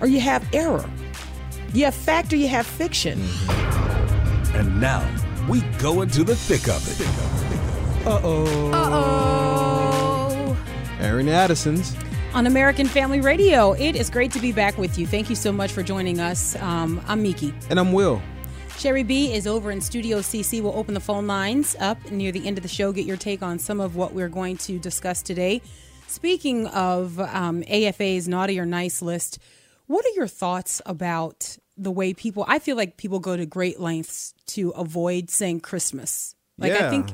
or you have error. You have fact or you have fiction. And now we go into the thick of it. Uh oh. Uh oh. Airing Addison's. On American Family Radio, it is great to be back with you. Thank you so much for joining us. Um, I'm Meeke. And I'm Wil. Sherry B is over in Studio CC. We'll open the phone lines up near the end of the show. Get your take on some of what we're going to discuss today. Speaking of um, AFA's naughty or nice list, what are your thoughts about the way people? I feel like people go to great lengths to avoid saying Christmas. Like yeah. I think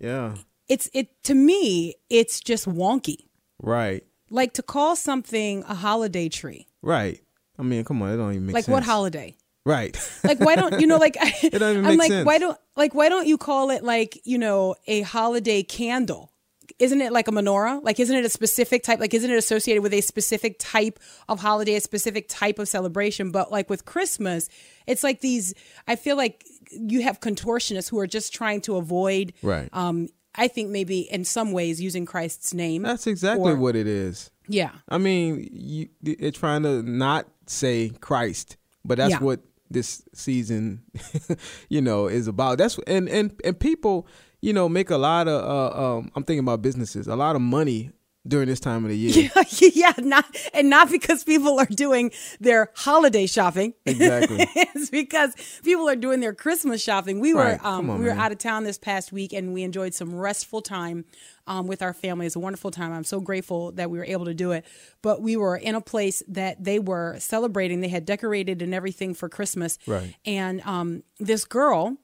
Yeah. it's it to me. It's just wonky. Right. Like to call something a holiday tree. Right. I mean, come on, it don't even make sense. Like sense. what holiday? Right. Like why don't you know? Like don't even I'm make like sense. why don't like why don't you call it like you know a holiday candle? Isn't it like a menorah? Like isn't it a specific type? Like isn't it associated with a specific type of holiday, a specific type of celebration? But like with Christmas, it's like these. I feel like you have contortionists who are just trying to avoid. Right. Um. I think maybe in some ways using Christ's name. That's exactly or- what it is. Yeah. I mean, you, they're trying to not say Christ, but that's Yeah. what this season, you know, is about. That's and and and people, you know, make a lot of. Uh, um, I'm thinking about businesses, a lot of money during this time of the year. Yeah, yeah, not and not because people are doing their holiday shopping. Exactly. it's because people are doing their Christmas shopping. We were um, on, we were man. out of town this past week, and we enjoyed some restful time um, with our family. It's a wonderful time. I'm so grateful that we were able to do it. But we were in a place that they were celebrating. They had decorated and everything for Christmas. Right. And um, this girl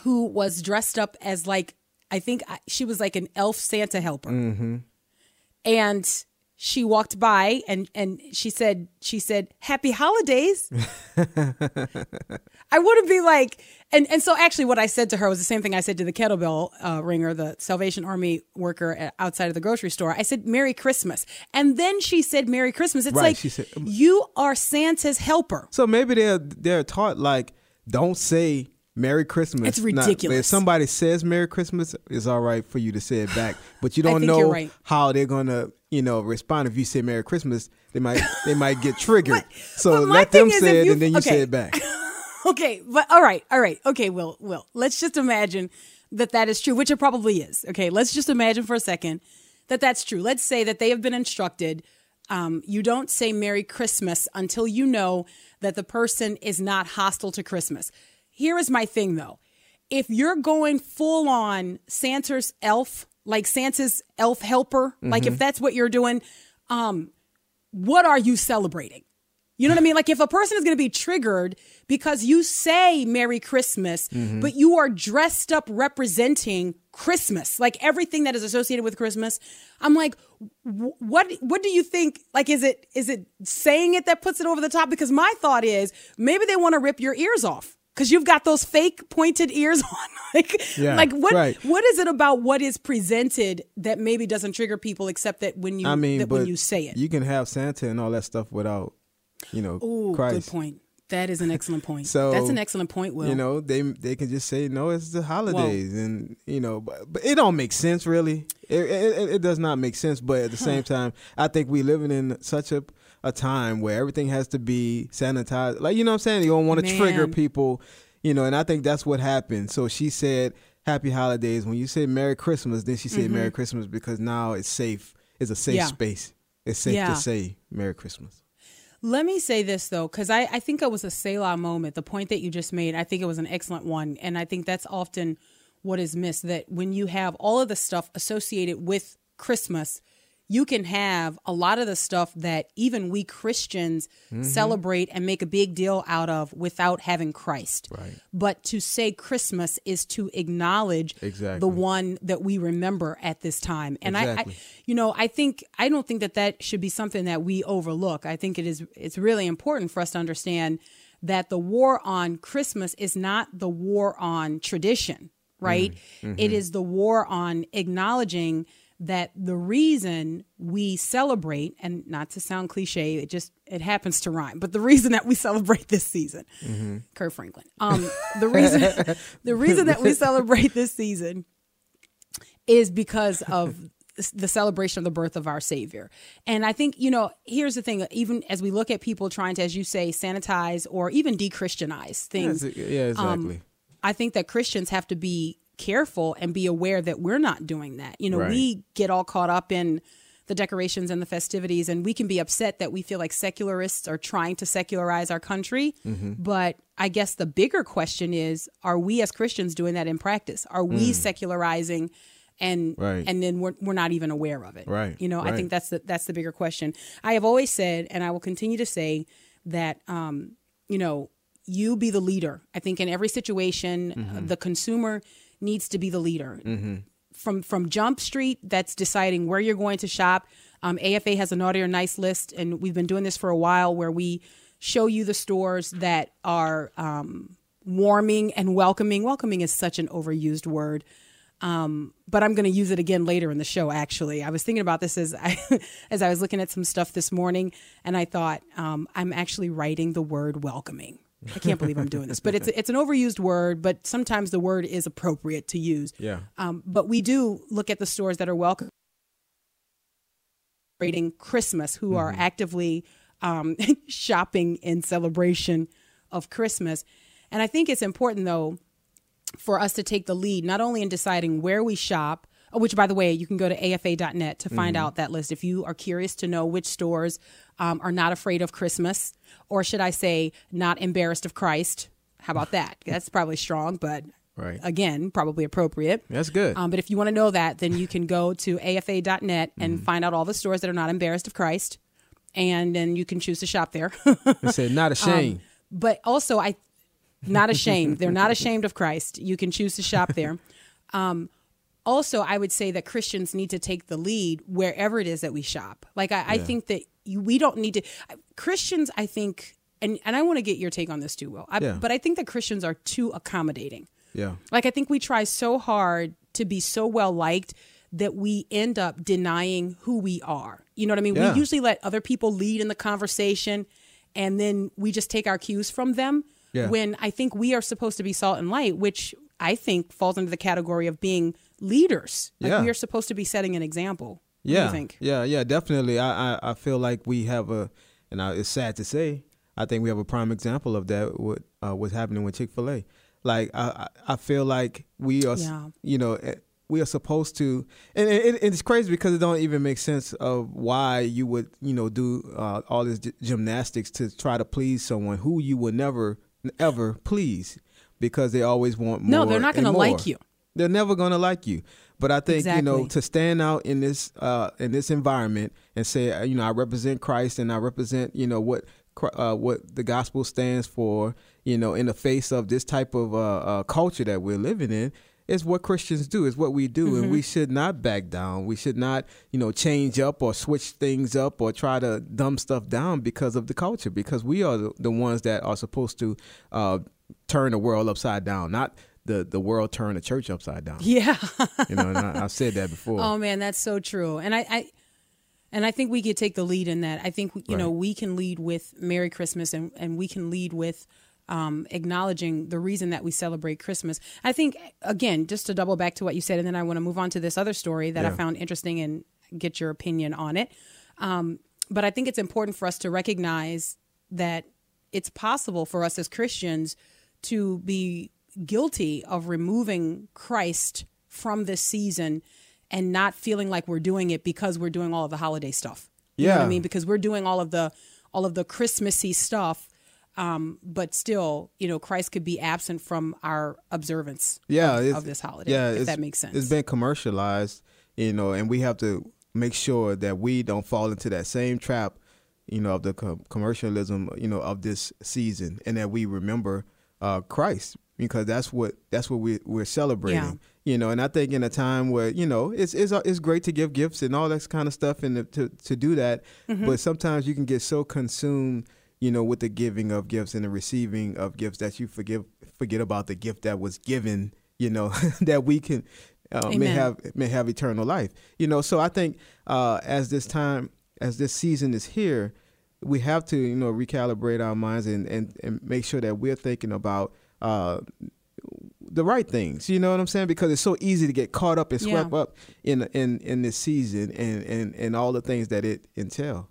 who was dressed up as like I think she was like an elf Santa helper. Mm-hmm. And she walked by and and she said she said happy holidays. I to be like and and so actually what i said to her was the same thing i said to the kettlebell uh, ringer the salvation army worker at- outside of the grocery store. I said merry christmas. And then she said merry christmas. It's Right, like she said- um, you are santa's helper. So maybe they're they're taught like don't say Merry Christmas. It's ridiculous. if somebody says Merry Christmas, it's all right for you to say it back, but you don't know right. how they're gonna you know respond if you say Merry Christmas. They might they might get triggered. so but let them say it and then you okay. say it back. okay, but all right, all right, okay, Wil, Wil. Let's just imagine that that is true, which it probably is. Okay, let's just imagine for a second that that's true. Let's say that they have been instructed. Um, you don't say Merry Christmas until you know that the person is not hostile to Christmas. Here is my thing, though. If you're going full on Santa's elf, like Santa's elf helper, like if that's what you're doing, um, what are you celebrating? You know what I mean? Like if a person is going to be triggered because you say Merry Christmas, but you are dressed up representing Christmas, like everything that is associated with Christmas, I'm like, what? What do you think? Like, is it is it saying it that puts it over the top? Because my thought is maybe they want to rip your ears off because you've got those fake pointed ears on. like, Yeah, like what? right. What is it about what is presented that maybe doesn't trigger people, except that when you I mean, when you say it? you can have Santa and all that stuff without you know Ooh, Christ. good point. That is an excellent point. So that's an excellent point. Wil You know, they they can just say no, it's the holidays, and you know, but, but it don't make sense really. It, it, it does not make sense. But at the same time, I think we living in such a a time where everything has to be sanitized. Like you know, what I'm saying you don't want to trigger people. You know, and I think that's what happened. So she said, "Happy holidays." When you say Merry Christmas, then she said Merry Christmas because now it's safe. It's a safe Mm-hmm. Yeah. space. It's safe Yeah. to say Merry Christmas. Let me say this though, because I, I think it was a Selah moment. The point that you just made, I think it was an excellent one. And I think that's often what is missed that when you have all of the stuff associated with Christmas, you can have a lot of the stuff that even we Christians Mm-hmm. celebrate and make a big deal out of without having Christ. Right. But to say Christmas is to acknowledge Exactly. the one that we remember at this time. And I, I, you know, I think I don't think that that should be something that we overlook. I think it is it's really important for us to understand that the war on Christmas is not the war on tradition, right? It is the war on acknowledging that the reason we celebrate and not to sound cliche it just it happens to rhyme but the reason that we celebrate this season Kirk Franklin um the reason the reason that we celebrate this season is because of the celebration of the birth of our savior and i think you know here's the thing even as we look at people trying to as you say sanitize or even de-christianize things Yes, yeah, exactly. um, I think that Christians have to be careful and be aware that we're not doing that. You know, Right. we get all caught up in the decorations and the festivities, and we can be upset that we feel like secularists are trying to secularize our country. Mm-hmm. But I guess the bigger question is are we as Christians doing that in practice? Are we secularizing? And Mm. Right. and then we're, we're not even aware of it. Right, You know, I think that's the that's the bigger question. I have always said, and I will continue to say that um, you know, you be the leader. I think in every situation, uh, the consumer needs to be the leader. From from Jump Street, that's deciding where you're going to shop. Um, AFA has a naughty or nice list, and we've been doing this for a while, where we show you the stores that are um, warming and welcoming. Welcoming is such an overused word um, but I'm going to use it again later in the show. Actually, I was thinking about this as I as I was looking at some stuff this morning, and I thought um, I'm actually writing the word welcoming. I can't believe I'm doing this, but it's it's an overused word. But sometimes the word is appropriate to use. Yeah. Um, but we do look at the stores that are welcome celebrating Christmas, who are actively um, shopping in celebration of Christmas. And I think it's important, though, for us to take the lead, not only in deciding where we shop, which, by the way, you can go to afa.net to find out that list if you are curious to know which stores um, are not afraid of Christmas, or should I say, not embarrassed of Christ. How about that? That's probably strong, but Right. again, probably appropriate. That's good. Um, but if you want to know that, then you can go to afa.net and Mm-hmm. find out all the stores that are not embarrassed of Christ, and then you can choose to shop there. It said not ashamed. but also, I not ashamed. They're not ashamed of Christ. You can choose to shop there. Um, also, I would say that Christians need to take the lead wherever it is that we shop. Like I, I think that you, we don't need to. Christians, I think, and and I want to get your take on this too, Wil. I, Yeah. But I think that Christians are too accommodating. yeah. Like I think we try so hard to be so well liked that we end up denying who we are. You know what I mean? Yeah. We usually let other people lead in the conversation and then we just take our cues from them. Yeah. When I think we are supposed to be salt and light, which I think falls under the category of being leaders. Like Yeah. we are supposed to be setting an example. Yeah, you think? yeah, yeah, definitely. I, I, I feel like we have a, and I, it's sad to say, I think we have a prime example of that. What uh, what's happening with Chick Fil A? Like I, I feel like we are, Yeah. you know, eh, we are supposed to, and it, it- it's crazy because it don't even make sense of why you would, you know, do uh, all this gy- gymnastics to try to please someone who you would never ever please because they always want more. No, they're not gonna like you. They're never gonna like you. But I think you know to stand out in this uh, in this environment and say uh, you know I represent Christ and I represent you know what uh, what the gospel stands for you know in the face of this type of uh, uh, culture that we're living in is what Christians do. Is what we do. And we should not back down. We should not you know change up or switch things up or try to dumb stuff down because of the culture because we are the, the ones that are supposed to uh, turn the world upside down. Not the, the world turned the church upside down Yeah. you know, and I, I've said that before. Oh man, that's so true. And I, I and I think we could take the lead in that. I think you know we can lead with Merry Christmas and and we can lead with um, acknowledging the reason that we celebrate Christmas. I think again, just to double back to what you said, and then I want to move on to this other story that I found interesting and get your opinion on it. Um, but I think it's important for us to recognize that it's possible for us as Christians to be guilty of removing Christ from this season and not feeling like we're doing it because we're doing all of the holiday stuff. You know what I mean? Because we're doing all of the all of the Christmassy stuff. Um, but still, you know, Christ could be absent from our observance yeah, of, of this holiday, Yeah, if that makes sense. It's been commercialized, you know, and we have to make sure that we don't fall into that same trap, you know, of the com- commercialism, you know, of this season, and that we remember uh, Christ because that's what that's what we we're celebrating. Yeah. You know, and I think in a time where you know it's it's it's great to give gifts and all that kind of stuff and to to do that, but sometimes you can get so consumed, you know, with the giving of gifts and the receiving of gifts that you forgive forget about the gift that was given. You know, that we can uh, may have may have eternal life. You know, so I think uh, as this time as this season is here, we have to you know recalibrate our minds and and, and make sure that we're thinking about uh, the right things. You know what I'm saying? Because it's so easy to get caught up and Yeah. swept up in in in this season and and and all the things that it entail.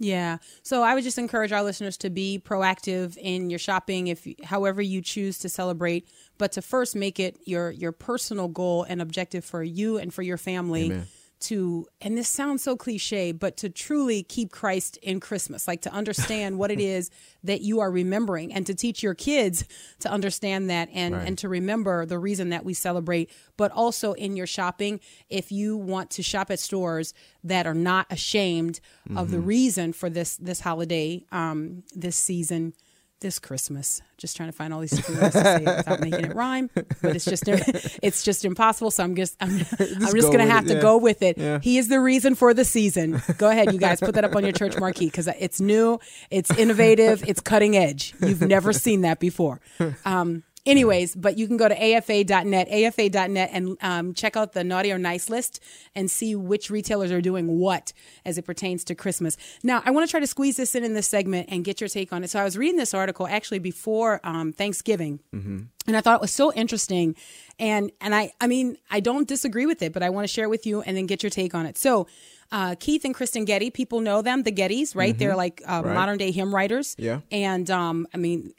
Yeah. So I would just encourage our listeners to be proactive in your shopping if however you choose to celebrate, but to first make it your your personal goal and objective for you and for your family Amen. To and this sounds so cliche, but to truly keep Christ in Christmas, like to understand what it is that you are remembering and to teach your kids to understand that and Right. and to remember the reason that we celebrate, but also in your shopping, if you want to shop at stores that are not ashamed of the reason for this this holiday, um, this season, this Christmas. Just trying to find all these different ways to say it without making it rhyme, but it's just it's just impossible. So I'm just I'm, I'm just go gonna have it, to yeah. go with it. Yeah. He is the reason for the season. Go ahead, you guys, put that up on your church marquee because it's new, it's innovative, it's cutting edge. You've never seen that before. Um, anyways, but you can go to afa.net, afa.net, and um, check out the naughty or nice list and see which retailers are doing what as it pertains to Christmas. Now, I want to try to squeeze this in in this segment and get your take on it. So I was reading this article actually before um, Thanksgiving and I thought it was so interesting. And and I I mean I don't disagree with it, but I want to share it with you and then get your take on it. So. Uh, Keith and Kristyn Getty, people know them, the Gettys, right? They're like uh, Right. modern day hymn writers. Yeah. And um, I mean,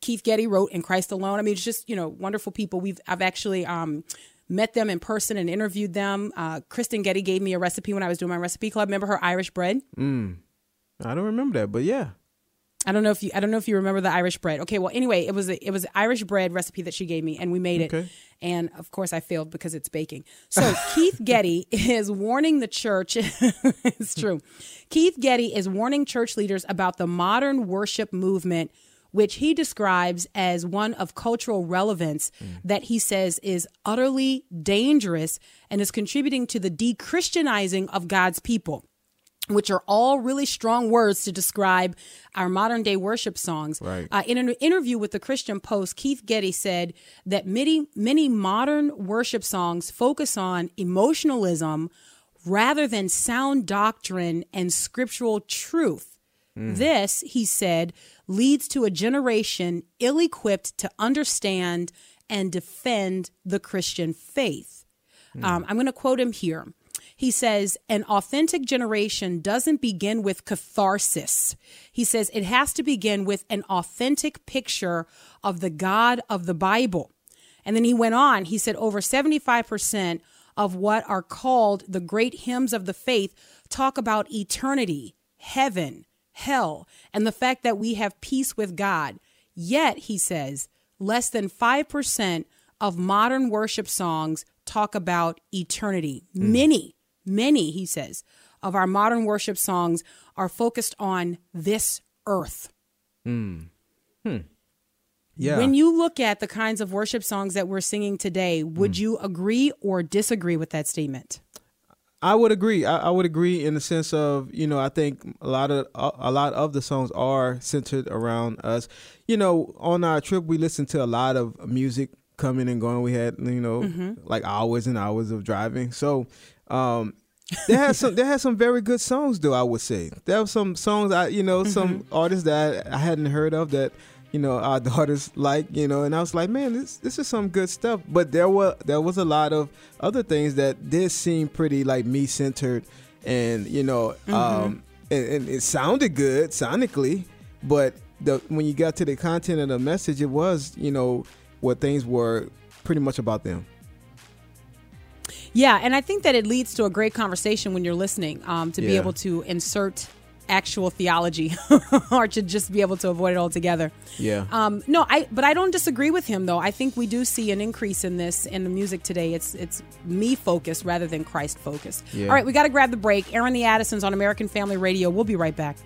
Keith Getty wrote "In Christ Alone." I mean, it's just you know wonderful people. We've I've actually um, met them in person and interviewed them. Uh, Kristyn Getty gave me a recipe when I was doing my recipe club. Remember her Irish bread? I don't remember that, but yeah. I don't know if you I don't know if you remember the Irish bread. Okay, well anyway, it was a, it was an Irish bread recipe that she gave me and we made it. And of course I failed because it's baking. So Keith Getty is warning the church it's true. Keith Getty is warning church leaders about the modern worship movement which he describes as one of cultural relevance that he says is utterly dangerous and is contributing to the de-Christianizing of God's people which are all really strong words to describe our modern day worship songs. Right. Uh, in an interview with the Christian Post, Keith Getty said that many, many modern worship songs focus on emotionalism rather than sound doctrine and scriptural truth. This, he said, leads to a generation ill equipped to understand and defend the Christian faith. Um, I'm going to quote him here. He says, an authentic generation doesn't begin with catharsis. He says it has to begin with an authentic picture of the God of the Bible. And then he went on, he said, over 75% of what are called the great hymns of the faith talk about eternity, heaven, hell, and the fact that we have peace with God. Yet, he says, less than 5% of modern worship songs talk about eternity. Many, many, he says, of our modern worship songs are focused on this earth. Mm. Hmm. Yeah. When you look at the kinds of worship songs that we're singing today, would Hmm. you agree or disagree with that statement? I would agree. I, I would agree in the sense of you know I think a lot of a, a lot of the songs are centered around us. You know, on our trip we listened to a lot of music coming and going. We had you know Mm-hmm. like hours and hours of driving. So um, there had some there had some very good songs though. I would say there were some songs I you know some Mm-hmm. artists that I hadn't heard of that you know our daughters like you know and I was like man this this is some good stuff. But there were there was a lot of other things that did seem pretty like me centered and you know um and, and it sounded good sonically but the when you got to the content of the message it was you know what things were pretty much about them. Yeah, and I think that it leads to a great conversation when you're listening um, to be able to insert actual theology or to just be able to avoid it altogether. Yeah. Um, no, I but I don't disagree with him though. I think we do see an increase in this in the music today. It's it's me focused rather than Christ focused. Yeah. All right, we got to grab the break. Airing the Addisons on American Family Radio. We'll be right back.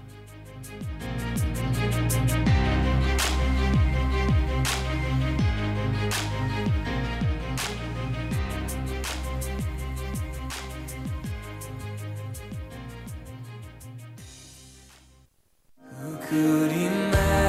Could imagine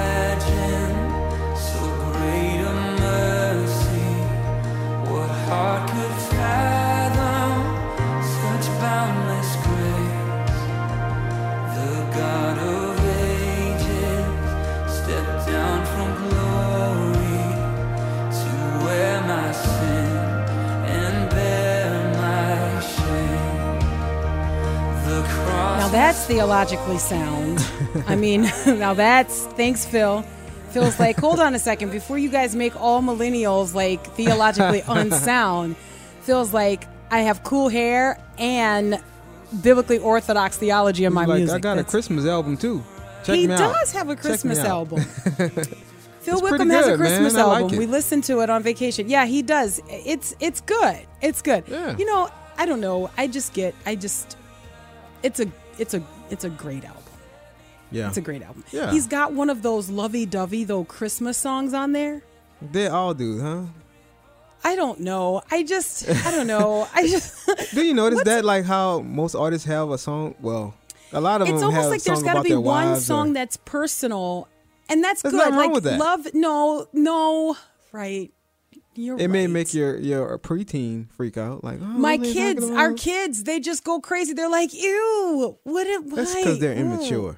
that's theologically sound. I mean, now that's thanks, Phil. Phil's like, hold on a second, before you guys make all millennials like theologically unsound. Phil's like, I have cool hair and biblically orthodox theology in my like, music. I got a Christmas album too. Check he does have a Christmas album. Phil It's Wickham has a man. Christmas I like album. We listened to it on vacation. Yeah, he does. It's it's good. It's good. Yeah. You know, I don't know. I just get. I just. It's a. It's a. It's a great album. Yeah. It's a great album. Yeah. He's got one of those lovey-dovey though Christmas songs on there. They all do, huh? I don't know. I just. I don't know. I just. Do you notice that, like how most artists have a song? Well, a lot of it's them almost have like a song there's got to be one song or- that's personal, and that's There's good. nothing wrong like with that. love. No, no. Right. You're It may make your your preteen freak out. Like oh, My kids, our kids, they just go crazy. They're like, "Ew, what? It, why? That's because they're Ew." immature.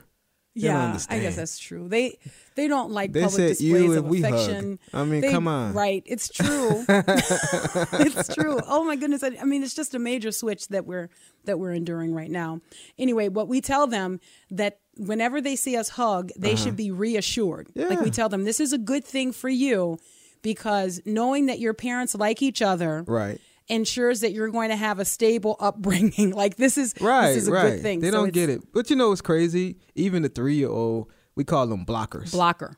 They Yeah, I guess that's true. They they don't like They public said you displays and of we hug. affection. I mean, They- come on. Right, it's true. it's true. Oh my goodness! I, I mean, it's just a major switch that we're that we're enduring right now. Anyway, what we tell them that whenever they see us hug, they should be reassured. Like Uh-huh. We tell them, this is a good thing for you because knowing that your parents like each other, Right. ensures that you're going to have a stable upbringing. Like this is Right, this is a right. good thing. They So don't get it. But you know what's crazy? Even the three year old, we call them blockers. Blocker.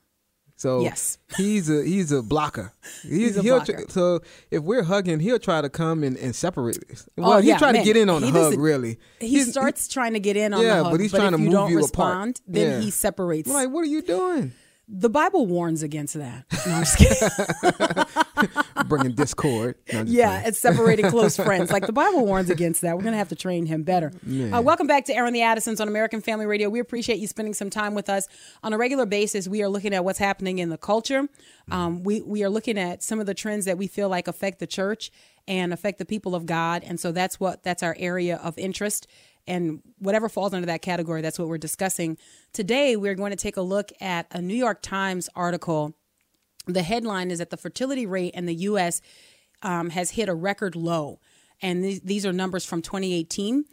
So Yes. he's a he's a blocker. He's, a he'll blocker. tr- so if we're hugging, he'll try to come and, and separate us. Oh, well, Oh, he's yeah, trying man. to get in on the hug. Really, He He's- starts trying to get in on Yeah, the hug, but he's trying if to move don't you respond, then Yeah. he separates. Like, what are you doing? The Bible warns against that. No, I'm just kidding. Bringing discord. No, yeah, playing. it's separating close friends. Like the Bible warns against that. We're going to have to train him better. Uh, welcome back to Airing the Addisons on American Family Radio. We appreciate you spending some time with us on a regular basis. We are looking at what's happening in the culture. Um, we we are looking at some of the trends that we feel like affect the church and affect the people of God, and so that's what that's our area of interest. And whatever falls under that category, that's what we're discussing. Today, we're going to take a look at a New York Times article the headline is that the fertility rate in the U.S. Um, has hit a record low. And these, these are numbers from 2018.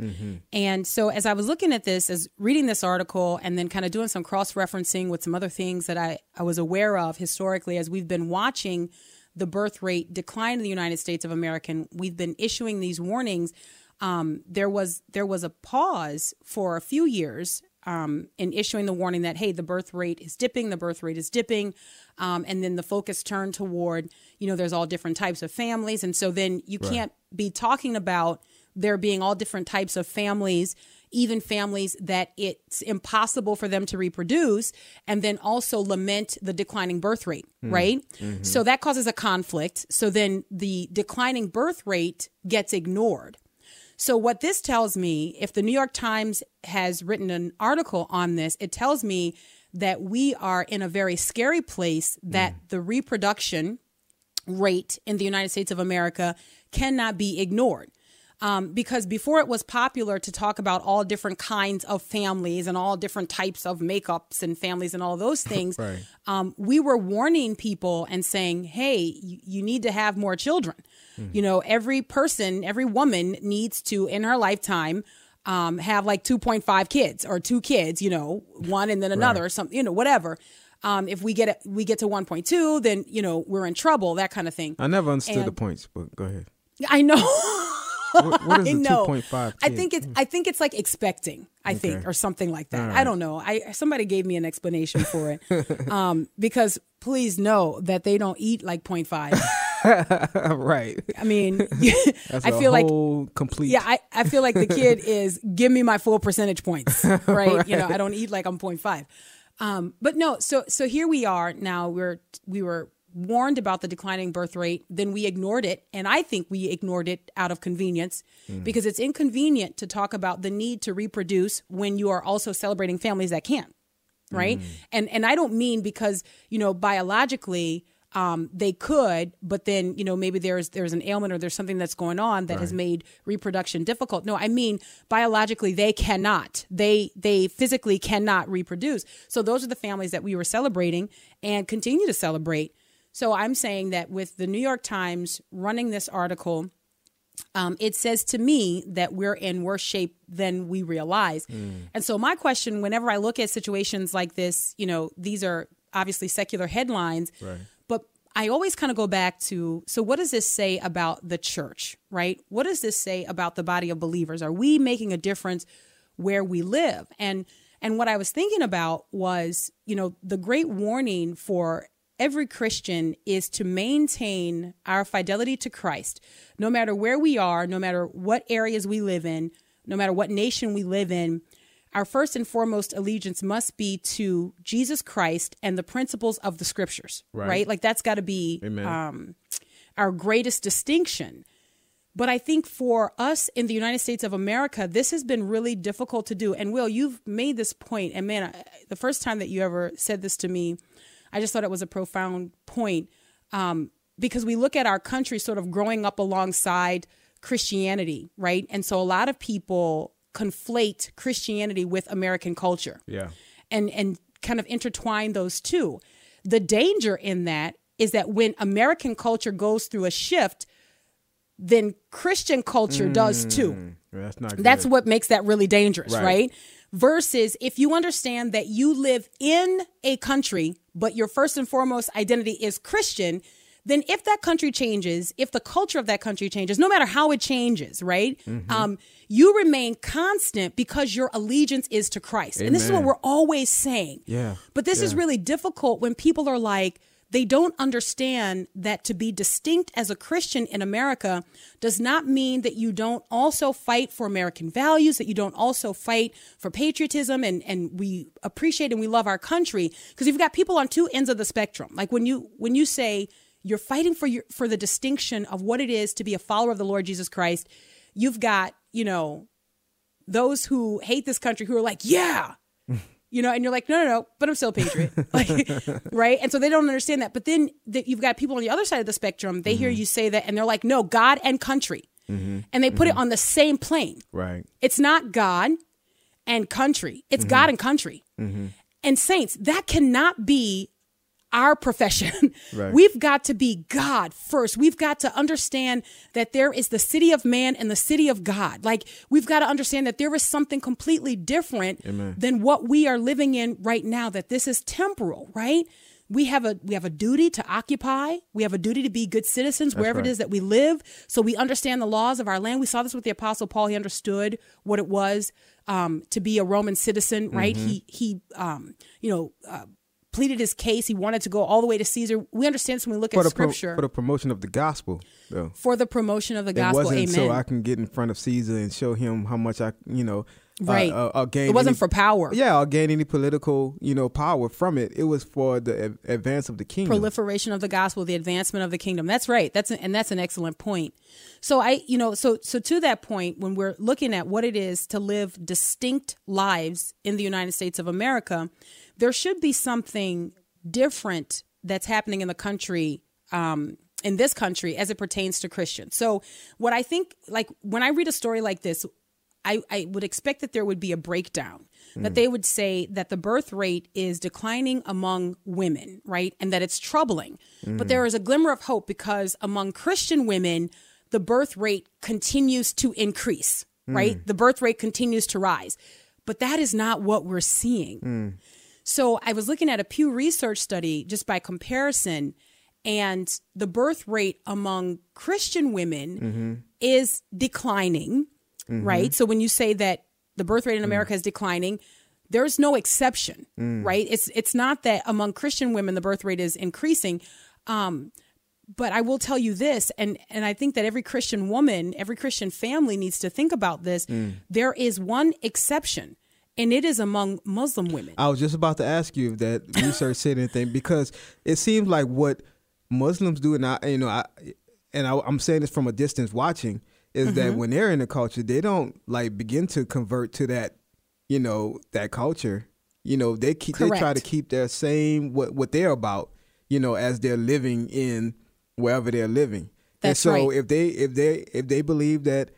And so, as I was looking at this, as reading this article, and then kind of doing some cross referencing with some other things that I, I was aware of historically, as we've been watching the birth rate decline in the United States of America, and we've been issuing these warnings. Um, there was there was a pause for a few years um, in issuing the warning that hey, the birth rate is dipping, the birth rate is dipping, um, and then the focus turned toward you know there's all different types of families, and so then you can't be talking about there being all different types of families, even families that it's impossible for them to reproduce, and then also lament the declining birth rate, right? So that causes a conflict. So then the declining birth rate gets ignored. So, what this tells me, if the New York Times has written an article on this, it tells me that we are in a very scary place that the reproduction rate in the United States of America cannot be ignored. Um, because before it was popular to talk about all different kinds of families and all different types of makeups and families and all those things, Right. um, we were warning people and saying, hey, you, you need to have more children. You know, every person, every woman needs to, in her lifetime, um, have like 2.5 kids or two kids, you know, one and then another or something, you know, whatever. Um, if we get we get to 1.2, then, you know, we're in trouble, that kind of thing. I never understood the points, but go ahead. I know. What, what is I know. 2.5? I think it's I think it's like expecting. I think or something like that. I don't know. I somebody gave me an explanation for it. um, because please know that they don't eat like 0.5. right. I mean, I feel like complete. yeah, I, I feel like the kid is give me my full percentage points, right? You know, I don't eat like I'm 0.5. Um, but no, so so here we are now. We're we were warned about the declining birth rate, then we ignored it, and I think we ignored it out of convenience because it's inconvenient to talk about the need to reproduce when you are also celebrating families that can't right and and i don't mean because you know biologically um, they could but then you know maybe there's there's an ailment or there's something that's going on that has made reproduction difficult. No i mean biologically they cannot. They they physically cannot reproduce. So those are the families that we were celebrating and continue to celebrate. So i'm saying that with the new york times running this article um, it says to me that we're in worse shape than we realize. And so, my question, whenever I look at situations like this, you know, these are obviously secular headlines, but I always kind of go back to so, what does this say about the church, right? What does this say about the body of believers? Are we making a difference where we live? And and what I was thinking about was, you know, the great warning for every Christian is to maintain our fidelity to Christ, no matter where we are, no matter what areas we live in, no matter what nation we live in. Our first and foremost allegiance must be to Jesus Christ and the principles of the scriptures, right? Like that's got to be um, our greatest distinction. But I think for us in the United States of America, this has been really difficult to do. And Wil, you've made this point, and man, I, the first time that you ever said this to me, I just thought it was a profound point um, because we look at our country sort of growing up alongside Christianity, right? And so a lot of people conflate Christianity with American culture Yeah. and and kind of intertwine those two. The danger in that is that when American culture goes through a shift, then Christian culture does mm, too. That's not. Good. That's what makes that really dangerous, right. Right. Versus if you understand that you live in a country, but your first and foremost identity is Christian, then if that country changes, if the culture of that country changes, no matter how it changes, right? Um, you remain constant because your allegiance is to Christ. And this is what we're always saying. Yeah. But this is really difficult when people are like, they don't understand that to be distinct as a Christian in America does not mean that you don't also fight for American values, that you don't also fight for patriotism and, and we appreciate and we love our country. Because you've got people on two ends of the spectrum. Like when you when you say you're fighting for your for the distinction of what it is to be a follower of the Lord Jesus Christ, you've got, you know, those who hate this country who are like, yeah, you know, and you're like, no, no, no, but I'm still a patriot, like, right? And so they don't understand that. But then that you've got people on the other side of the spectrum. They hear mm-hmm. you say that, and they're like, no, God and country, mm-hmm. and they put it mm-hmm. on the same plane. right. It's not God and country. It's God and country. And saints, that cannot be our profession. Right. We've got to be God first. We've got to understand that there is the city of man and the city of God. Like we've got to understand that there is something completely different than what we are living in right now that this is temporal, right? We have a we have a duty to occupy. We have a duty to be good citizens wherever right. it is that we live. So we understand the laws of our land. We saw this with the apostle Paul. He understood what it was um, to be a Roman citizen, right? Mm-hmm. He he um, you know uh, pleaded his case. He wanted to go all the way to Caesar. We understand this when we look For at the pro- scripture for the promotion of the gospel, though. for the promotion of the It gospel. wasn't Amen. so I can get in front of Caesar and show him how much I, you know, uh, Right. Uh, uh, gain It wasn't any- for power. Yeah, I'll gain any political, you know, power from it. It was for the ad- advance of the kingdom. proliferation of the gospel, the advancement of the kingdom. That's right. That's and that's an excellent point. So I, you know, so so to that point, when we're looking at what it is to live distinct lives in the United States of America, there should be something different that's happening in the country. Um, in this country, as it pertains to Christians. So, what I think, like when I read a story like this, I, I would expect that there would be a breakdown, that hmm. they would say that the birth rate is declining among women, right? And that it's troubling. But hmm. there is a glimmer of hope because among Christian women, the birth rate continues to increase, right? Hmm. The birth rate continues to rise. But that is not what we're seeing. So I was looking at a Pew Research study just by comparison, and the birth rate among Christian women mm-hmm. is declining, mm-hmm. right? So when you say that the birth rate in mm. America is declining, there's no exception, mm. right? It's it's not that among Christian women the birth rate is increasing. Um, but I will tell you this, and and I think that every Christian woman, every Christian family needs to think about this. Mm. There is one exception, and it is among Muslim women. I was just about to ask you if that research said anything because it seems like what Muslims do, and I, you know, I, and I, I'm saying this from a distance watching, is that Mm-hmm. when they're in the culture, they don't like begin to convert to that, you know, that culture. You know, they keep they try to keep their same what what they're about, you know, as they're living in wherever they're living. and so right. if they if they if they believe that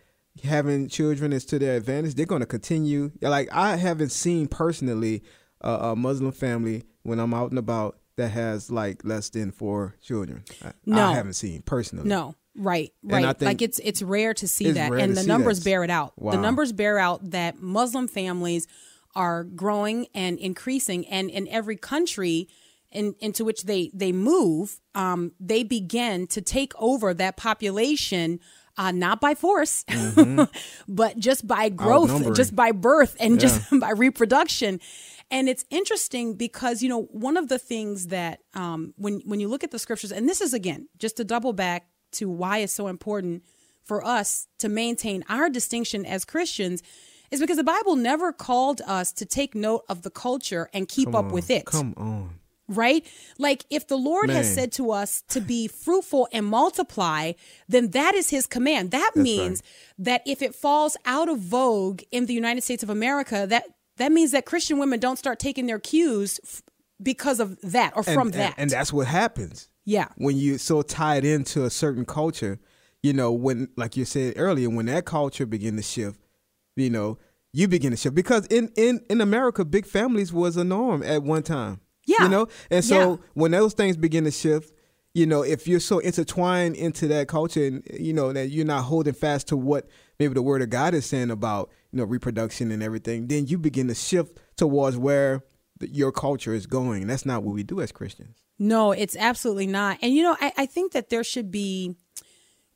having children is to their advantage, they're going to continue. Like I haven't seen personally a, a Muslim family when I'm out and about that has like less than four children. I, No. I haven't seen personally. No, right, right. Like it's it's rare to see that, and the numbers that. bear it out. Wow. The numbers bear out that Muslim families are growing and increasing, and in every country. In, into which they they move, um, they begin to take over that population, uh, not by force, but just by growth, just by birth, and just by reproduction. And it's interesting because you know one of the things that um, when when you look at the scriptures, and this is again just to double back to why it's so important for us to maintain our distinction as Christians, is because the Bible never called us to take note of the culture and keep up with it. Come on. Right? Like if the Lord has said to us to be fruitful and multiply, then that is his command. That means that if it falls out of vogue in the United States of America, that that means that Christian women don't start taking their cues f- because of that or And, from and- that. and that's what happens. yeah. when you're so tied into a certain culture, you know, when like you said earlier, when that culture begin to shift, you know, you begin to shift because in in in America, big families was a norm at one time. Yeah. you know, and so Yeah. when those things begin to shift. You know, if you're so intertwined into that culture, and you know that you're not holding fast to what maybe the Word of God is saying about you know reproduction and everything, then you begin to shift towards where the, your culture is going. And That's not what we do as Christians. No, it's absolutely not. And you know, I, I think that there should be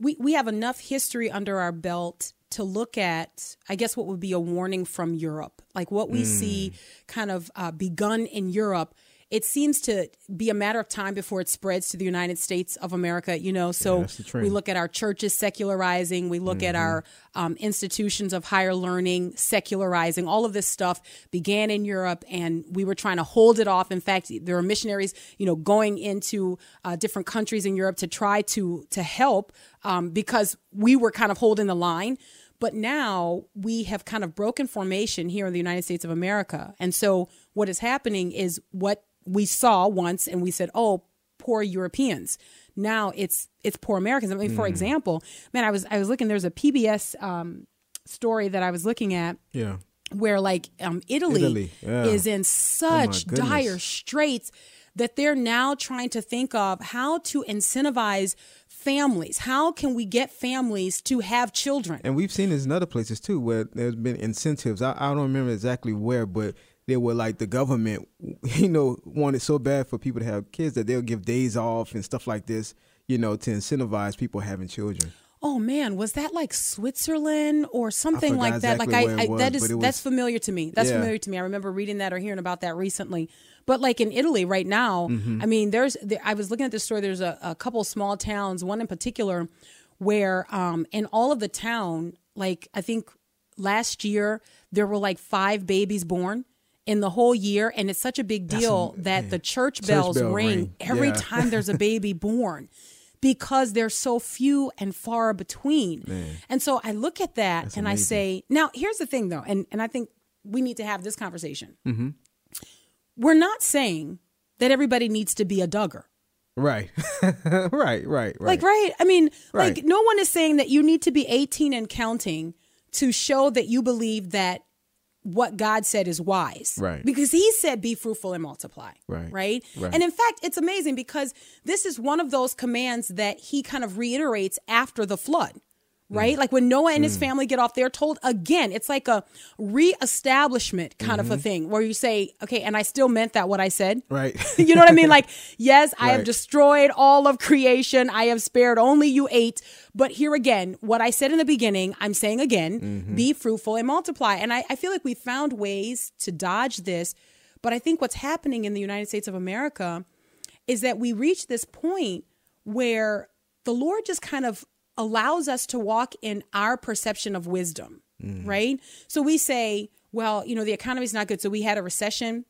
we we have enough history under our belt to look at i guess what would be a warning from europe like what we see kind of uh, begun in europe it seems to be a matter of time before it spreads to the united states of america you know? So trend. we look at our churches secularizing we look at our um, institutions of higher learning secularizing. All of this stuff began in europe and we were trying to hold it off. In fact there are missionaries you know going into uh, different countries in europe to try to to help um, because we were kind of holding the line. But now we have kind of broken formation here in the United States of America. And so what is happening is what we saw once and we said, oh, poor Europeans. Now it's it's poor Americans. I mean, for example, man, I was I was looking, there's a PBS um, story that I was looking at Yeah. where like um, Italy, Italy, yeah. is in such goodness. dire straits that they're now trying to think of how to incentivize families. How can we get families to have children? And we've seen this in other places too, where there's been incentives. I, I don't remember exactly where, but they were like the government, you know, wanted so bad for people to have kids that they'll give days off and stuff like this, you know, to incentivize people having children. Oh man, was that like Switzerland or something like that? exactly like I, I was, that is it that's familiar to me. That's Yeah. familiar to me. I remember reading that or hearing about that recently. But like in Italy right now, Mm-hmm. I mean, there's there, I was looking at this story. There's a, a couple small towns, one in particular, where um in all of the town, like I think last year there were like five babies born in the whole year, and it's such a big deal that the church bells bell ring, ring. every Yeah. time there's a baby born because they're so few and far between. And so I look at that and I say, now here's the thing though, and, and I think we need to have this conversation. Mm-hmm. We're not saying that everybody needs to be a Duggar. Right. right, right, right. Like, right? I mean, like, no one is saying that you need to be 18 and counting to show that you believe that what God said is wise. Right. Because he said, be fruitful and multiply. Right. Right. Right. And in fact, it's amazing because this is one of those commands that he kind of reiterates after the flood. Right? Like when Noah and his mm. family get off, they're told again, it's like a reestablishment kind of a mm-hmm. thing where you say, okay, and I still meant that what I said. Right. you know what I mean? Like, yes, I have destroyed all of creation. I have spared only you eight. But here again, what I said in the beginning, I'm saying again mm-hmm. be fruitful and multiply. And I, I feel like we found ways to dodge this. But I think what's happening in the United States of America is that we reach this point where the Lord just kind of allows us to walk in our perception of wisdom, right? So we say, well, you know, the economy's not good. So we had a recession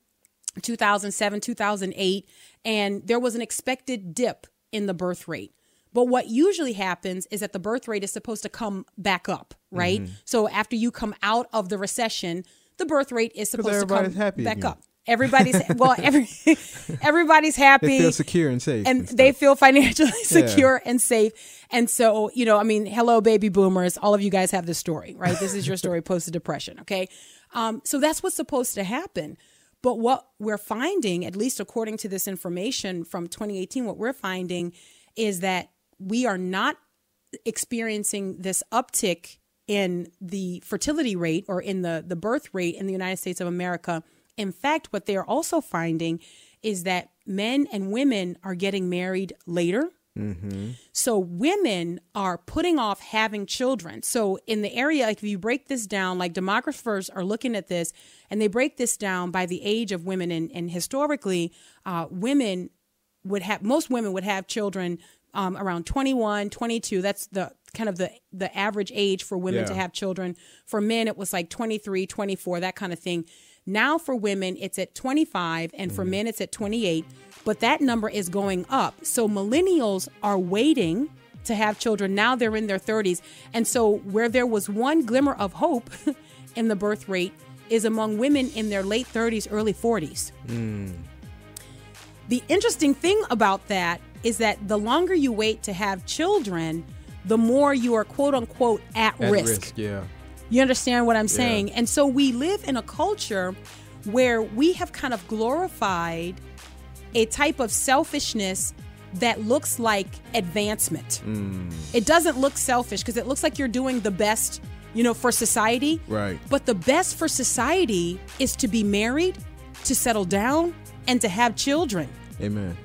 2007, 2008, and there was an expected dip in the birth rate. But what usually happens is that the birth rate is supposed to come back up, right? So after you come out of the recession, the birth rate is supposed to come back again. up. Everybody's well, every everybody's happy They feel secure and safe. and and they feel financially secure and safe. And so, you know, I mean, hello, baby boomers. All of you guys have this story, right? This is your story post the depression. Okay. Um, so that's what's supposed to happen. But what we're finding, at least according to this information from 2018, what we're finding is that we are not experiencing this uptick in the fertility rate or in the, the birth rate in the United States of America. In fact, what they're also finding is that men and women are getting married later. So women are putting off having children. So in the area, like if you break this down, like demographers are looking at this and they break this down by the age of women. And, and historically, uh, women would have most women would have children um, around 21 22 that's the kind of the the average age for women to have children for men it was like 23 24 that kind of thing now for women it's at 25 and for mm-hmm. men it's at 28 but that number is going up. So millennials are waiting to have children. Now they're in their 30s and so where there was one glimmer of hope in the birth rate is among women in their late 30s early 40s mm. the interesting thing about that is that the longer you wait to have children, the more you are quote unquote at, At risk. Yeah. You understand what I'm saying? And so we live in a culture where we have kind of glorified a type of selfishness that looks like advancement. Mm. It doesn't look selfish because it looks like you're doing the best, you know, for society. Right. But the best for society is to be married, to settle down, and to have children. Amen.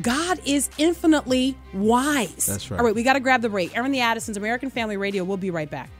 God is infinitely wise. That's right. All right, we got to grab the break. Airing the Addisons, American Family Radio. We'll be right back.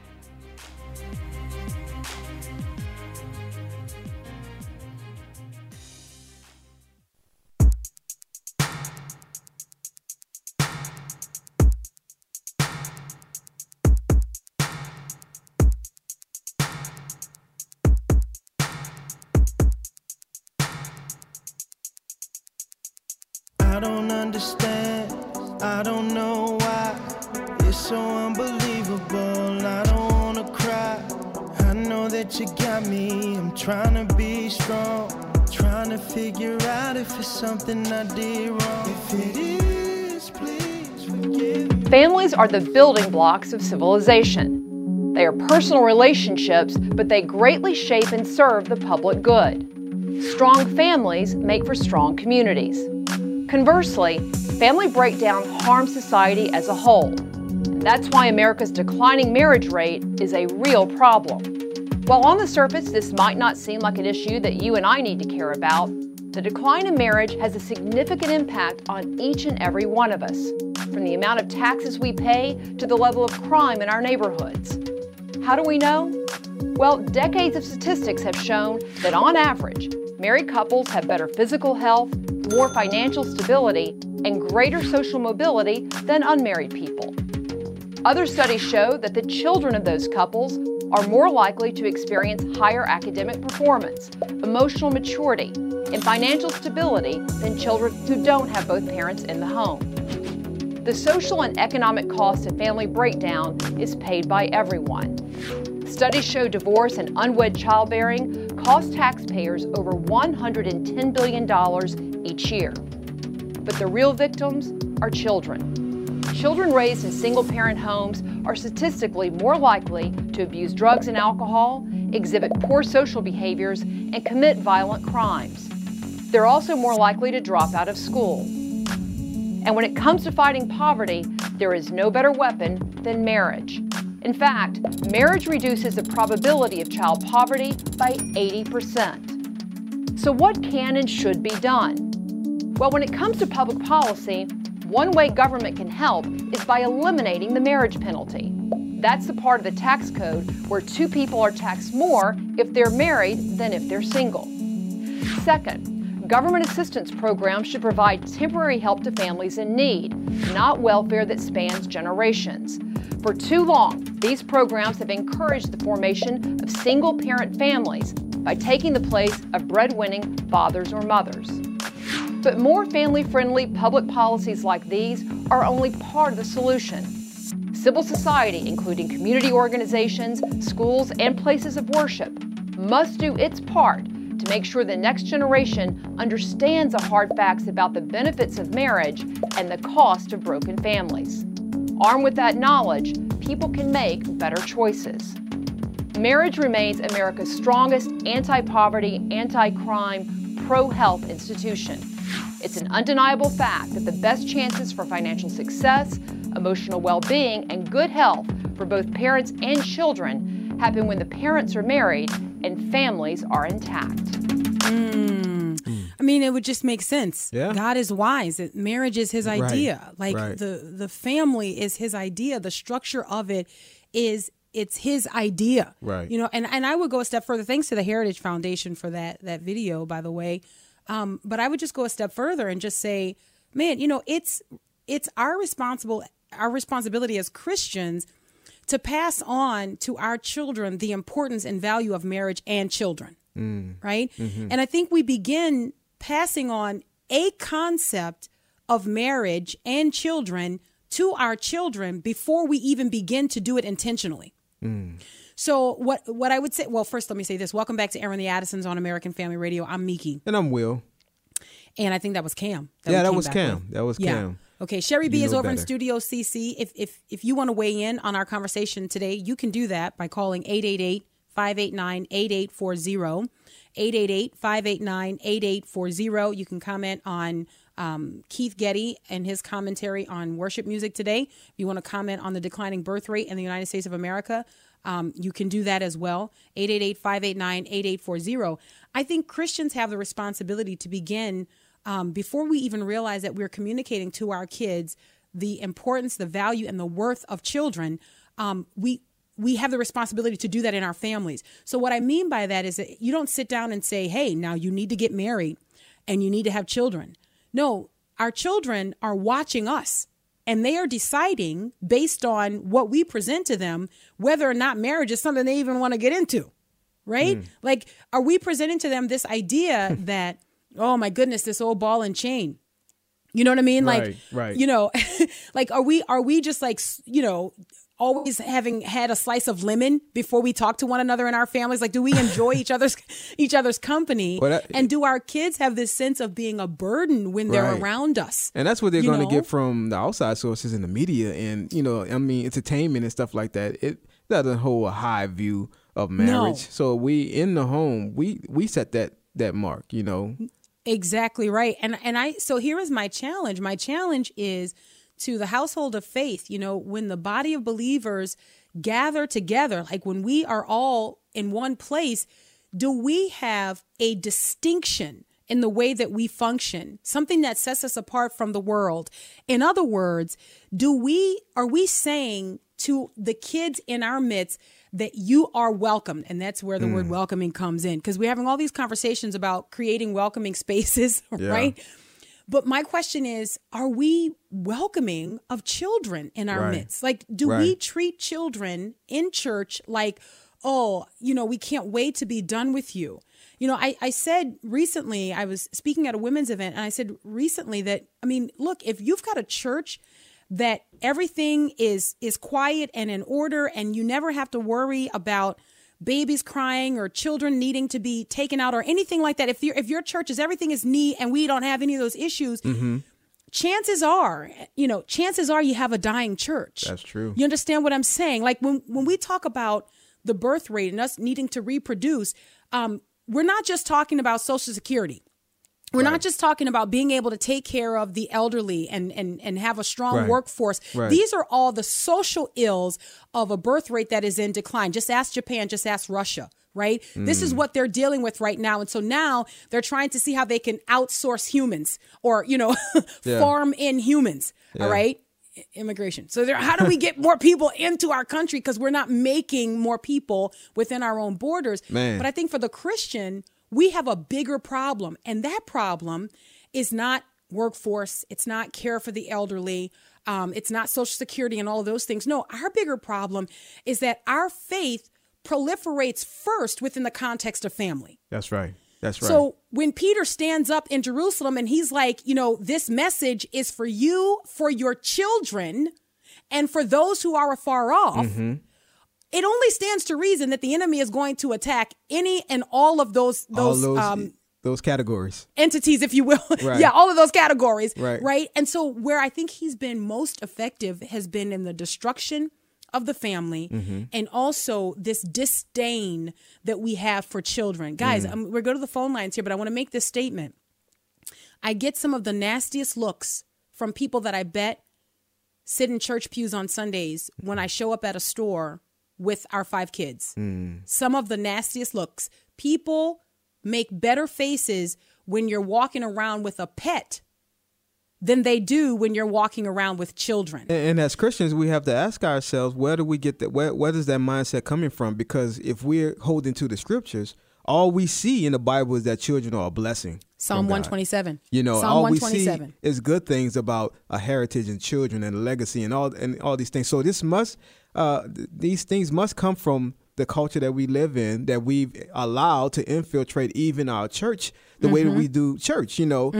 Are the building blocks of civilization. They are personal relationships, but they greatly shape and serve the public good. Strong families make for strong communities. Conversely, family breakdown harms society as a whole. That's why America's declining marriage rate is a real problem. While on the surface this might not seem like an issue that you and I need to care about, the decline in marriage has a significant impact on each and every one of us, from the amount of taxes we pay to the level of crime in our neighborhoods. How do we know? Well, decades of statistics have shown that on average, married couples have better physical health, more financial stability, and greater social mobility than unmarried people. Other studies show that the children of those couples are more likely to experience higher academic performance, emotional maturity, and financial stability than children who don't have both parents in the home. The social and economic cost of family breakdown is paid by everyone. Studies show divorce and unwed childbearing cost taxpayers over $110 billion each year. But the real victims are children. Children raised in single parent homes are statistically more likely to abuse drugs and alcohol, exhibit poor social behaviors, and commit violent crimes. They're also more likely to drop out of school. And when it comes to fighting poverty, there is no better weapon than marriage. In fact, marriage reduces the probability of child poverty by 80%. So, what can and should be done? Well, when it comes to public policy, one way government can help is by eliminating the marriage penalty. That's the part of the tax code where two people are taxed more if they're married than if they're single. Second, government assistance programs should provide temporary help to families in need, not welfare that spans generations. For too long, these programs have encouraged the formation of single parent families by taking the place of breadwinning fathers or mothers. But more family friendly public policies like these are only part of the solution. Civil society, including community organizations, schools, and places of worship, must do its part make sure the next generation understands the hard facts about the benefits of marriage and the cost of broken families. Armed with that knowledge, people can make better choices. Marriage remains America's strongest anti poverty, anti crime, pro health institution. It's an undeniable fact that the best chances for financial success, emotional well being, and good health for both parents and children happen when the parents are married and families are intact. I mean, it would just make sense. Yeah. God is wise. Marriage is his Right, idea. Like right. the the family is his idea. The structure of it is it's his idea. Right. You know, and, and I would go a step further. Thanks to the Heritage Foundation for that that video, by the way. Um, but I would just go a step further and just say, man, you know, it's it's our responsible our responsibility as Christians to pass on to our children the importance and value of marriage and children. Mm. Right? Mm-hmm. And I think we begin passing on a concept of marriage and children to our children before we even begin to do it intentionally. Mm. So what what I would say well first let me say this. Welcome back to Airing the Addisons on American Family Radio. I'm Meeke. And I'm Wil. And I think that was Cam. Yeah, we that was back Cam. That was Yeah. Okay, Sherry B You is over in. Studio CC. If if if you want to weigh in on our conversation today, you can do that by calling 888-589-8840. 888-589-8840. You can comment on um, Keith Getty and his commentary on worship music today. If you want to comment on the declining birth rate in the United States of America, um, you can do that as well. 888-589-8840. I think Christians have the responsibility to begin um, before we even realize that we're communicating to our kids the importance, the value, and the worth of children. Um, we we have the responsibility to do that in our families. So what I mean by that is that you don't sit down and say, "Hey, now you need to get married and you need to have children." No, our children are watching us and they are deciding based on what we present to them whether or not marriage is something they even want to get into. Right? Like are we presenting to them this idea that oh my goodness, this old ball and chain you know what I mean? Like, Right, you know, like are we are we just like you know always having had a slice of lemon before we talk to one another in our families? Like, do we enjoy each other's each other's company? And do our kids have this sense of being a burden when they're Right. around us? And that's what they're going to get from the outside sources in the media and, you know, I mean, entertainment and stuff like that. It doesn't hold a high view of marriage. So we in the home, we we set that that mark, you know. Exactly right. And and I so here is my challenge. My challenge is to the household of faith, you know, when the body of believers gather together, like when we are all in one place, do we have a distinction in the way that we function, something that sets us apart from the world? In other words, do we are we saying to the kids in our midst that you are welcomed and that's where the word hmm. welcoming comes in because we're having all these conversations about creating welcoming spaces right? But my question is are we welcoming of children in our Right. midst? Like do we treat children in church like oh you know we can't wait to be done with you. You know I, I said recently i was speaking at a women's event and i said recently that i mean look if you've got a church that everything is is quiet and in order and you never have to worry about babies crying or children needing to be taken out or anything like that. If your if your church is everything is neat and we don't have any of those issues chances are you know chances are you have a dying church. That's true. you understand what i'm saying? Like when when we talk about the birth rate and us needing to reproduce um we're not just talking about social security We're not just talking about being able to take care of the elderly and and and have a strong Right. workforce. Right. These are all the social ills of a birth rate that is in decline. Just ask Japan, just ask Russia, right? This Mm. is what they're dealing with right now. And so now they're trying to see how they can outsource humans or, you know, Yeah. farm in humans, all Yeah. right? I- Immigration. So there, how do we get more people into our country because we're not making more people within our own borders? Man. But I think for the Christian, we have a bigger problem, and that problem is not workforce. It's not care for the elderly. Um, it's not Social Security and all of those things. No, our bigger problem is that our faith proliferates first within the context of family. That's right. That's right. So when Peter stands up in Jerusalem and he's like, you know, this message is for you, for your children, and for those who are afar off, Mm-hmm. It only stands to reason that the enemy is going to attack any and all of those those, those um, those categories. entities, if you will. Right. yeah, all of those categories. Right. Right. And so where I think he's been most effective has been in the destruction of the family Mm-hmm. and also this disdain that we have for children. Guys, Mm. um, we're going to the phone lines here, but I want to make this statement. I get some of the nastiest looks from people that I bet sit in church pews on Sundays when I show up at a store with our five kids. Hmm. Some of the nastiest looks. People make better faces when you're walking around with a pet than they do when you're walking around with children. And, and as Christians, we have to ask ourselves, where do we get that? Where, where is that mindset coming from? Because if we're holding to the scriptures, all we see in the Bible is that children are a blessing. Psalm from God. 127. You know, Psalm all we see 127. is good things about a heritage and children and a legacy and all and all these things. So this must, uh, th- these things must come from the culture that we live in, that we've allowed to infiltrate even our church, the way Mm-hmm. that we do church. You know,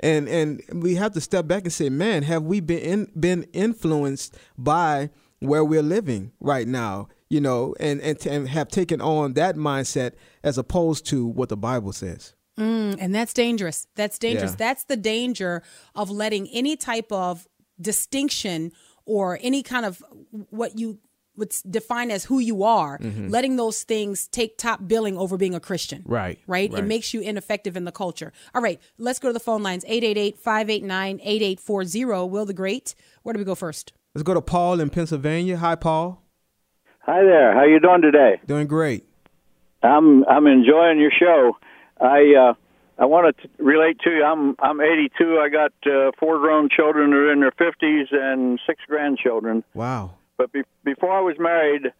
and and we have to step back and say, man, have we been in, been influenced by where we're living right now? You know, and and, t- and have taken on that mindset as opposed to what the Bible says. And that's dangerous. That's dangerous. Yeah. That's the danger of letting any type of distinction or any kind of what you would define as who you are, letting those things take top billing over being a Christian. Mm-hmm. Right, Right? It makes you ineffective in the culture. All right, let's go to the phone lines 888 589 8840. Wil the Great. Where do we go first? Let's go to Paul in Pennsylvania. Hi, Paul. Hi there. How you doing today? Doing great. I'm I'm enjoying your show. I uh, I want to relate to you. I'm I'm 82. I got uh, four grown children who are in their 50s and six grandchildren. Wow. But be- before I was married,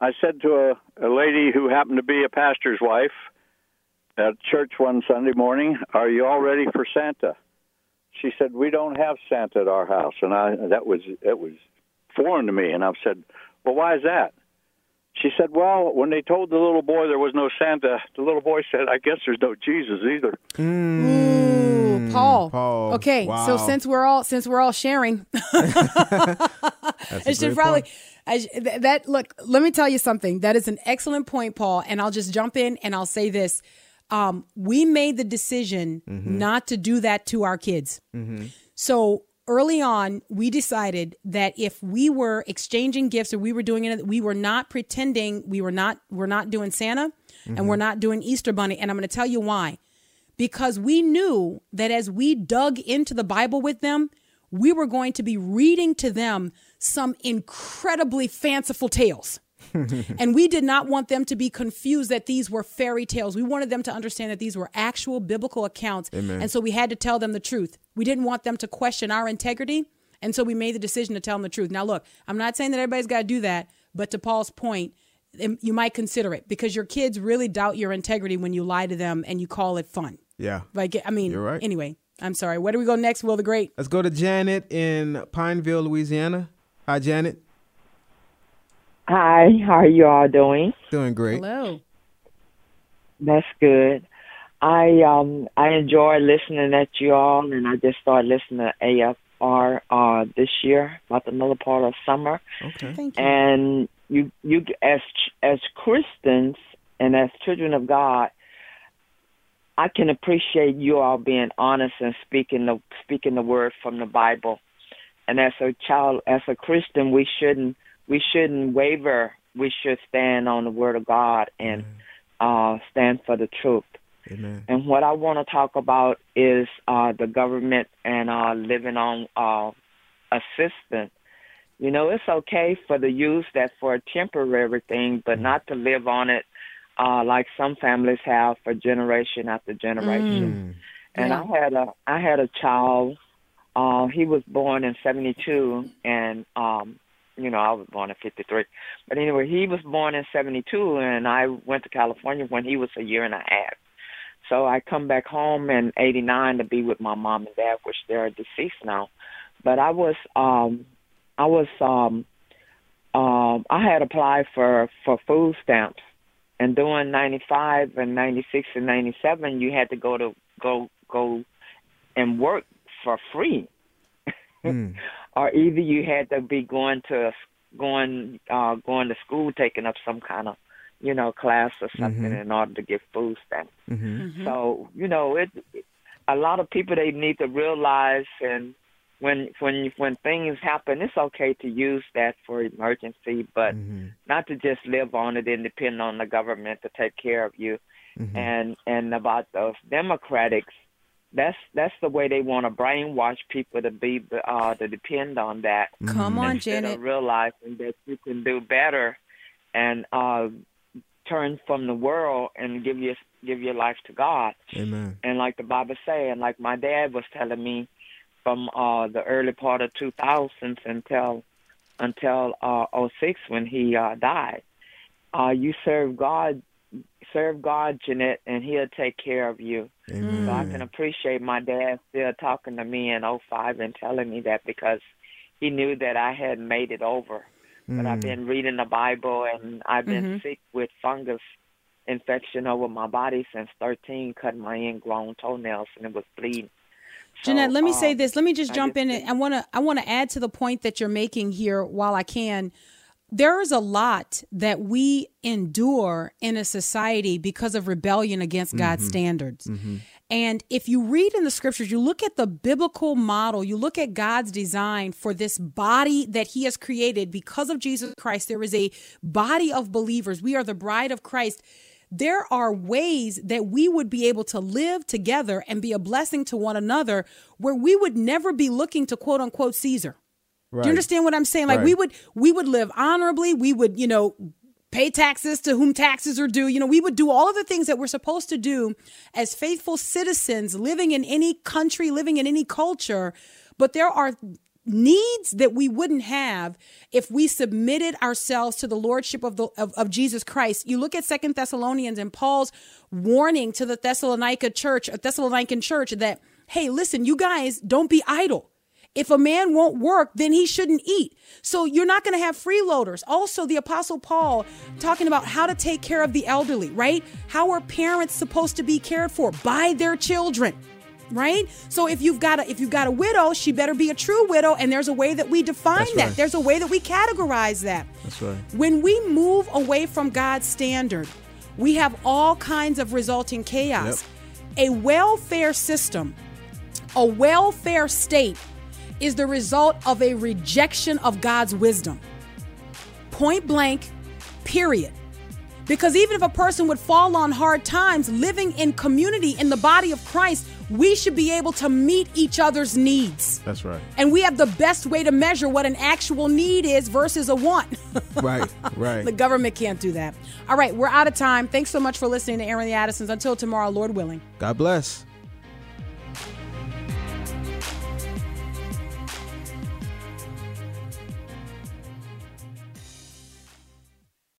I said to a, a lady who happened to be a pastor's wife at church one Sunday morning, "Are you all ready for Santa?" She said, "We don't have Santa at our house," and I that was it was foreign to me. And I've said, "Well, why is that?" She said, "Well, when they told the little boy there was no Santa, the little boy said, "I guess there's no Jesus either." Ooh, Paul. Mm, Paul. Okay, so since we're all since we're all sharing, I should great probably point. I sh- th- that look. Let me tell you something. That is an excellent point, Paul. And I'll just jump in and I'll say this: um, we made the decision Mm-hmm. not to do that to our kids. So early on, we decided that if we were exchanging gifts or we were doing it, we were not pretending we were not we're not doing Santa and we're mm-hmm. not doing Easter Bunny. And I'm going to tell you why. Because we knew that as we dug into the Bible with them, we were going to be reading to them some incredibly fanciful tales. and we did not want them to be confused that these were fairy tales. We wanted them to understand that these were actual biblical accounts. And so we had to tell them the truth. We didn't want them to question our integrity. And so we made the decision to tell them the truth. Now, look, I'm not saying that everybody's got to do that, but to Paul's point, um, you might consider it because your kids really doubt your integrity when you lie to them and you call it fun. Yeah. Like, I mean, You're right. anyway, I'm sorry. Where do we go next, Wil the Great? Let's go to Janet in Pineville, Louisiana. Hi, Janet. Hi, how are you all doing? Doing great. Hello. That's good. I um I enjoy listening at you all, and I just started listening to AFR uh this year about the middle part of summer. Okay. Thank you. And you you as as Christians and as children of God, I can appreciate you all being honest and speaking the speaking the word from the Bible. And as a child, as a Christian, we shouldn't we shouldn't waver. We should stand on the word of God and uh, stand for the truth. Amen. And what I want to talk about is uh, the government and uh, living on uh, assistance. You know, it's okay for the use that for a temporary thing, but not to live on it uh, like some families have for generation after generation. And I had a I had a child. Uh, he was born in '72, and um, you know I was born in '53. But anyway, he was born in '72, and I went to California when he was a year and a half. So I come back home in '89 to be with my mom and dad, which they're deceased now. But I was um, I was um, um, I had applied for for food stamps, and during '95 and '96 and '97, you had to go to go go and work for free, Hmm. or either you had to be going to going uh going to school, taking up some kind of you know class or something mm-hmm. in order to get food stamps. Mm-hmm. Mm-hmm. So you know it. A lot of people they need to realize and when when when things happen, it's okay to use that for emergency, but not to just live on it and depend on the government to take care of you. And and about those Democrats, that's that's the way they want to brainwash people to be uh to depend on that. Come on, Janet. of realizing that you can do better and uh turn from the world and give your give your life to God. Amen. And like the Bible say, and like my dad was telling me from uh the early part of 2000s until until uh 06 when he uh died. Uh you serve God serve God, Jeanette, and he'll take care of you. So I can appreciate my dad still talking to me in 05 and telling me that because he knew that I had made it over. But I've been reading the Bible and I've been sick with fungus infection over my body since 13, cutting my ingrown toenails and it was bleeding. So, Jeanette, let me say um, this. Let me just I jump just in. And I want to. I want to add to the point that you're making here while I can. There is a lot that we endure in a society because of rebellion against mm-hmm. God's standards. Mm-hmm. And if you read in the scriptures, you look at the biblical model, you look at God's design for this body that He has created because of Jesus Christ. There is a body of believers. We are the bride of Christ there are ways that we would be able to live together and be a blessing to one another where we would never be looking to quote unquote Caesar. Do you understand what I'm saying? Like we would we would live honorably, we would, you know, pay taxes to whom taxes are due. You know, we would do all of the things that we're supposed to do as faithful citizens living in any country, living in any culture, but there are needs that we wouldn't have if we submitted ourselves to the lordship of the of, of Jesus Christ. You look at Second Thessalonians and Paul's warning to the Thessalonica church, a Thessalonican church that, hey, listen, you guys don't be idle. If a man won't work, then he shouldn't eat. So you're not going to have freeloaders. Also, the Apostle Paul talking about how to take care of the elderly, right? How are parents supposed to be cared for by their children? Right? So if you've got a if you've got a widow, she better be a true widow, and there's a way that we define That's that. right. There's a way that we categorize that. That's right. When we move away from God's standard, we have all kinds of resulting chaos. A welfare system, a welfare state is the result of a rejection of God's wisdom. Point blank, period. Because even if a person would fall on hard times, living in community in the body of Christ, we should be able to meet each other's needs. That's right. And we have the best way to measure what an actual need is versus a want. Right. Right. the government can't do that. All right, we're out of time. Thanks so much for listening to Airing the Addisons. Until tomorrow, Lord willing. God bless.